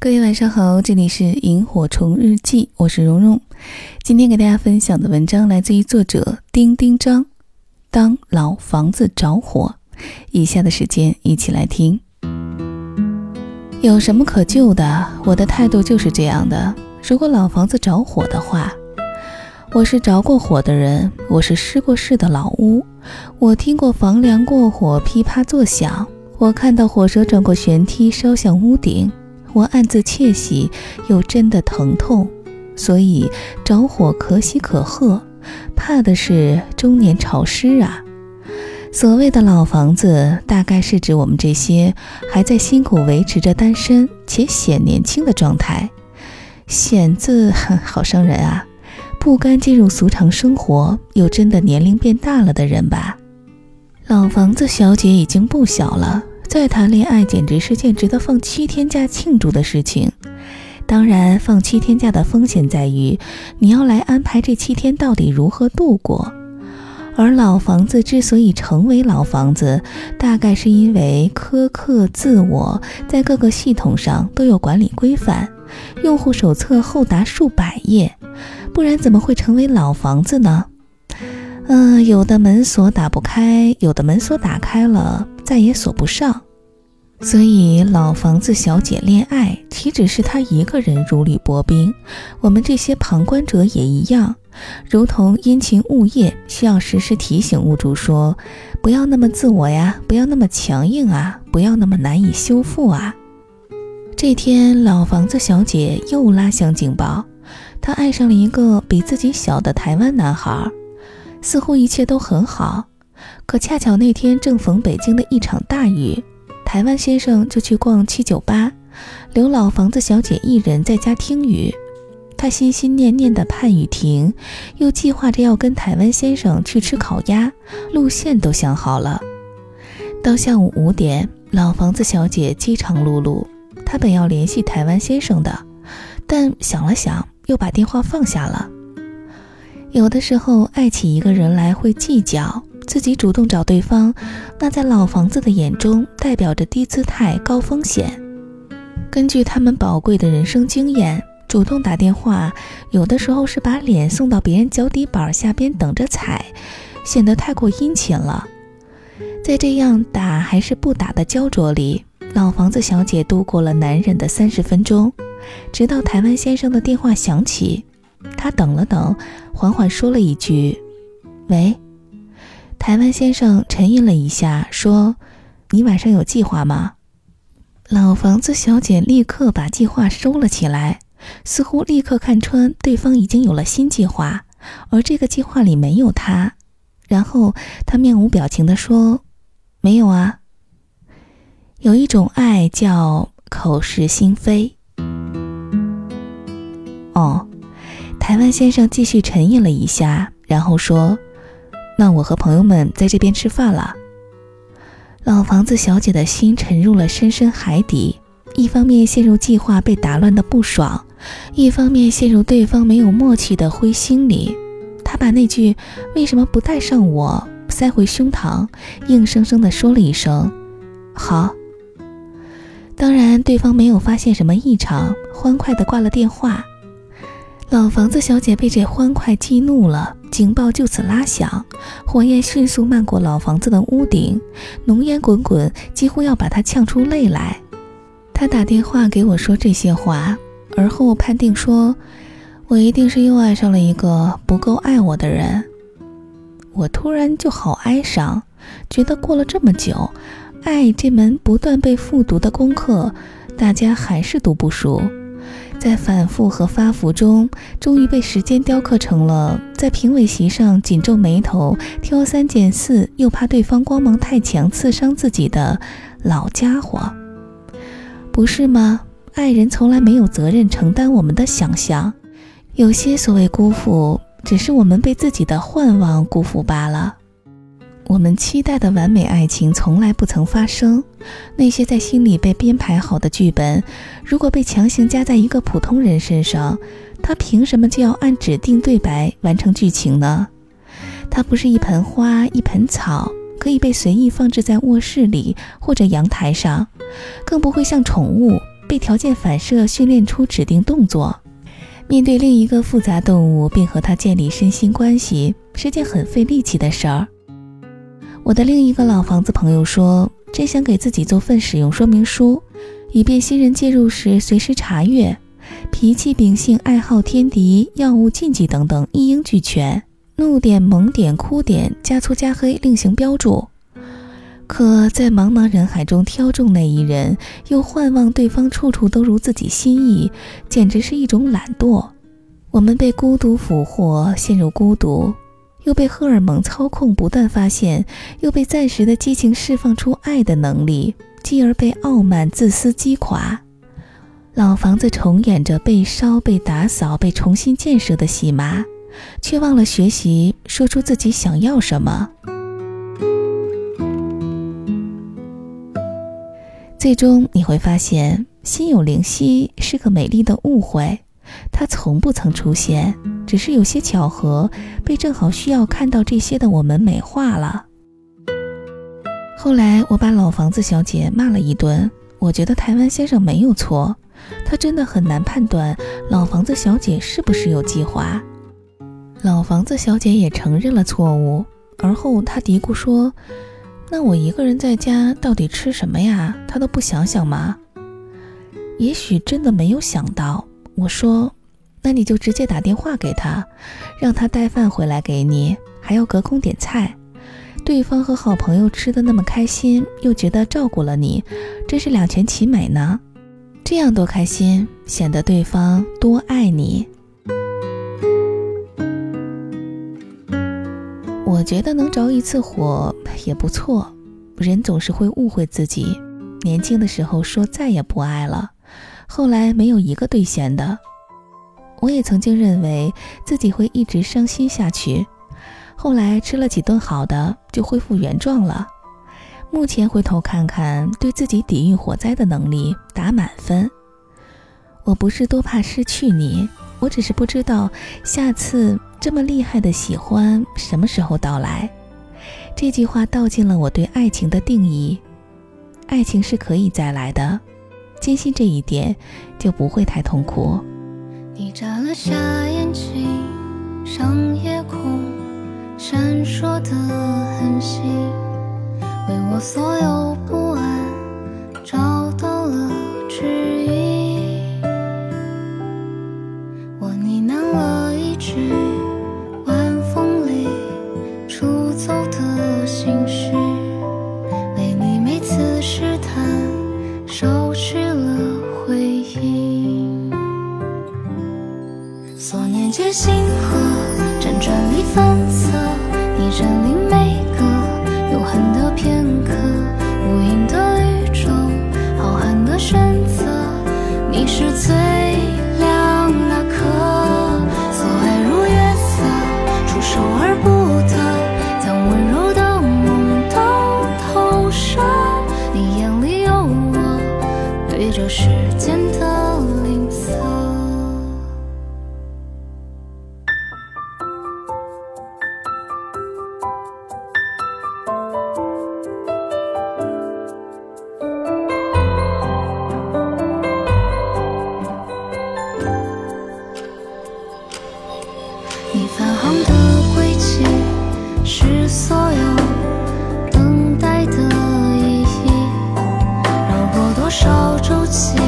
各位晚上好，这里是萤火虫日记，我是蓉蓉。今天给大家分享的文章来自于作者丁丁张。当老房子着火，以下的时间一起来听。有什么可救的？我的态度就是这样的。如果老房子着火的话，我是着过火的人，我是失过事的老屋，我听过房梁过火噼啪作响，我看到火舌转过旋梯烧向屋顶。我暗自窃喜，又真的疼痛，所以着火可喜可贺，怕的是中年潮湿啊。所谓的老房子，大概是指我们这些还在辛苦维持着单身且显年轻的状态。显字好伤人啊，不甘进入俗常生活，又真的年龄变大了的人吧。老房子小姐已经不小了。再谈恋爱简直是件值得放七天假庆祝的事情。当然，放七天假的风险在于你要来安排这七天到底如何度过。而老房子之所以成为老房子，大概是因为苛刻自我，在各个系统上都有管理规范，用户手册厚达数百页，不然怎么会成为老房子呢？嗯，有的门锁打不开，有的门锁打开了再也锁不上，所以老房子小姐恋爱岂止是她一个人如履薄冰，我们这些旁观者也一样，如同殷勤物业，需要时时提醒屋主说，不要那么自我呀，不要那么强硬啊，不要那么难以修复啊。这天，老房子小姐又拉响警报，她爱上了一个比自己小的台湾男孩。似乎一切都很好，可恰巧那天正逢北京的一场大雨，台湾先生就去逛七九八，留老房子小姐一人在家听雨。他心心念念的盼雨停，又计划着要跟台湾先生去吃烤鸭，路线都想好了。到下午五点，老房子小姐饥肠辘辘，她本要联系台湾先生的，但想了想，又把电话放下了。有的时候，爱起一个人来会计较，自己主动找对方，那在老房子的眼中代表着低姿态、高风险。根据他们宝贵的人生经验，主动打电话，有的时候是把脸送到别人脚底板下边等着踩，显得太过殷勤了。在这样打还是不打的焦灼里，老房子小姐度过了难忍的三十分钟，直到台湾先生的电话响起。她等了等，缓缓说了一句：“喂。”台湾先生沉吟了一下，说：“你晚上有计划吗？”老房子小姐立刻把计划收了起来，似乎立刻看穿对方已经有了新计划，而这个计划里没有他。然后他面无表情地说：“没有啊。”有一种爱叫口是心非。哦。台湾先生继续沉吟了一下，然后说：“那我和朋友们在这边吃饭了。”老房子小姐的心沉入了深深海底，一方面陷入计划被打乱的不爽，一方面陷入对方没有默契的灰心里。她把那句“为什么不带上我”塞回胸膛，硬生生地说了一声：“好。”当然，对方没有发现什么异常，欢快地挂了电话。老房子小姐被这欢快激怒了，警报就此拉响，火焰迅速漫过老房子的屋顶，浓烟滚滚，几乎要把她呛出泪来。她打电话给我说这些话，而后判定说，我一定是又爱上了一个不够爱我的人。我突然就好哀伤，觉得过了这么久，爱这门不断被复读的功课，大家还是读不熟。在反复和发福中，终于被时间雕刻成了在评委席上紧皱眉头、挑三拣四，又怕对方光芒太强刺伤自己的老家伙，不是吗？爱人从来没有责任承担我们的想象，有些所谓辜负，只是我们被自己的幻望辜负罢了。我们期待的完美爱情从来不曾发生，那些在心里被编排好的剧本，如果被强行加在一个普通人身上，他凭什么就要按指定对白完成剧情呢？他不是一盆花，一盆草，可以被随意放置在卧室里或者阳台上，更不会像宠物，被条件反射训练出指定动作。面对另一个复杂动物，并和它建立身心关系，是件很费力气的事儿。我的另一个老房子朋友说，真想给自己做份使用说明书，以便新人介入时随时查阅。脾气、秉性、爱好、天敌、药物禁忌等等一应俱全，怒点、萌点、哭点，加粗加黑另行标注。可在茫茫人海中挑中那一人，又幻望对方处处都如自己心意，简直是一种懒惰。我们被孤独俘获，陷入孤独，又被荷尔蒙操控，不断发现，又被暂时的激情释放出爱的能力，继而被傲慢、自私击垮。老房子重演着被烧、被打扫、被重新建设的戏码，却忘了学习说出自己想要什么。最终你会发现，心有灵犀是个美丽的误会，它从不曾出现，只是有些巧合被正好需要看到这些的我们美化了。后来我把老房子小姐骂了一顿，我觉得台湾先生没有错，他真的很难判断老房子小姐是不是有计划。老房子小姐也承认了错误，而后她嘀咕说。那我一个人在家到底吃什么呀？他都不想想吗？也许真的没有想到。我说，那你就直接打电话给他，让他带饭回来给你，还要隔空点菜。对方和好朋友吃的那么开心，又觉得照顾了你，真是两全其美呢。这样多开心，显得对方多爱你。我觉得能着一次火也不错。人总是会误会自己，年轻的时候说再也不爱了，后来没有一个兑现的。我也曾经认为自己会一直伤心下去，后来吃了几顿好的就恢复原状了。目前回头看看，对自己抵御火灾的能力打满分。我不是多怕失去你，我只是不知道下次。这么厉害的喜欢什么时候到来？这句话道尽了我对爱情的定义。爱情是可以再来的，坚信这一点就不会太痛苦。你眨了下眼睛，像夜空闪烁的恒星，为我所有心。都自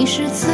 你是最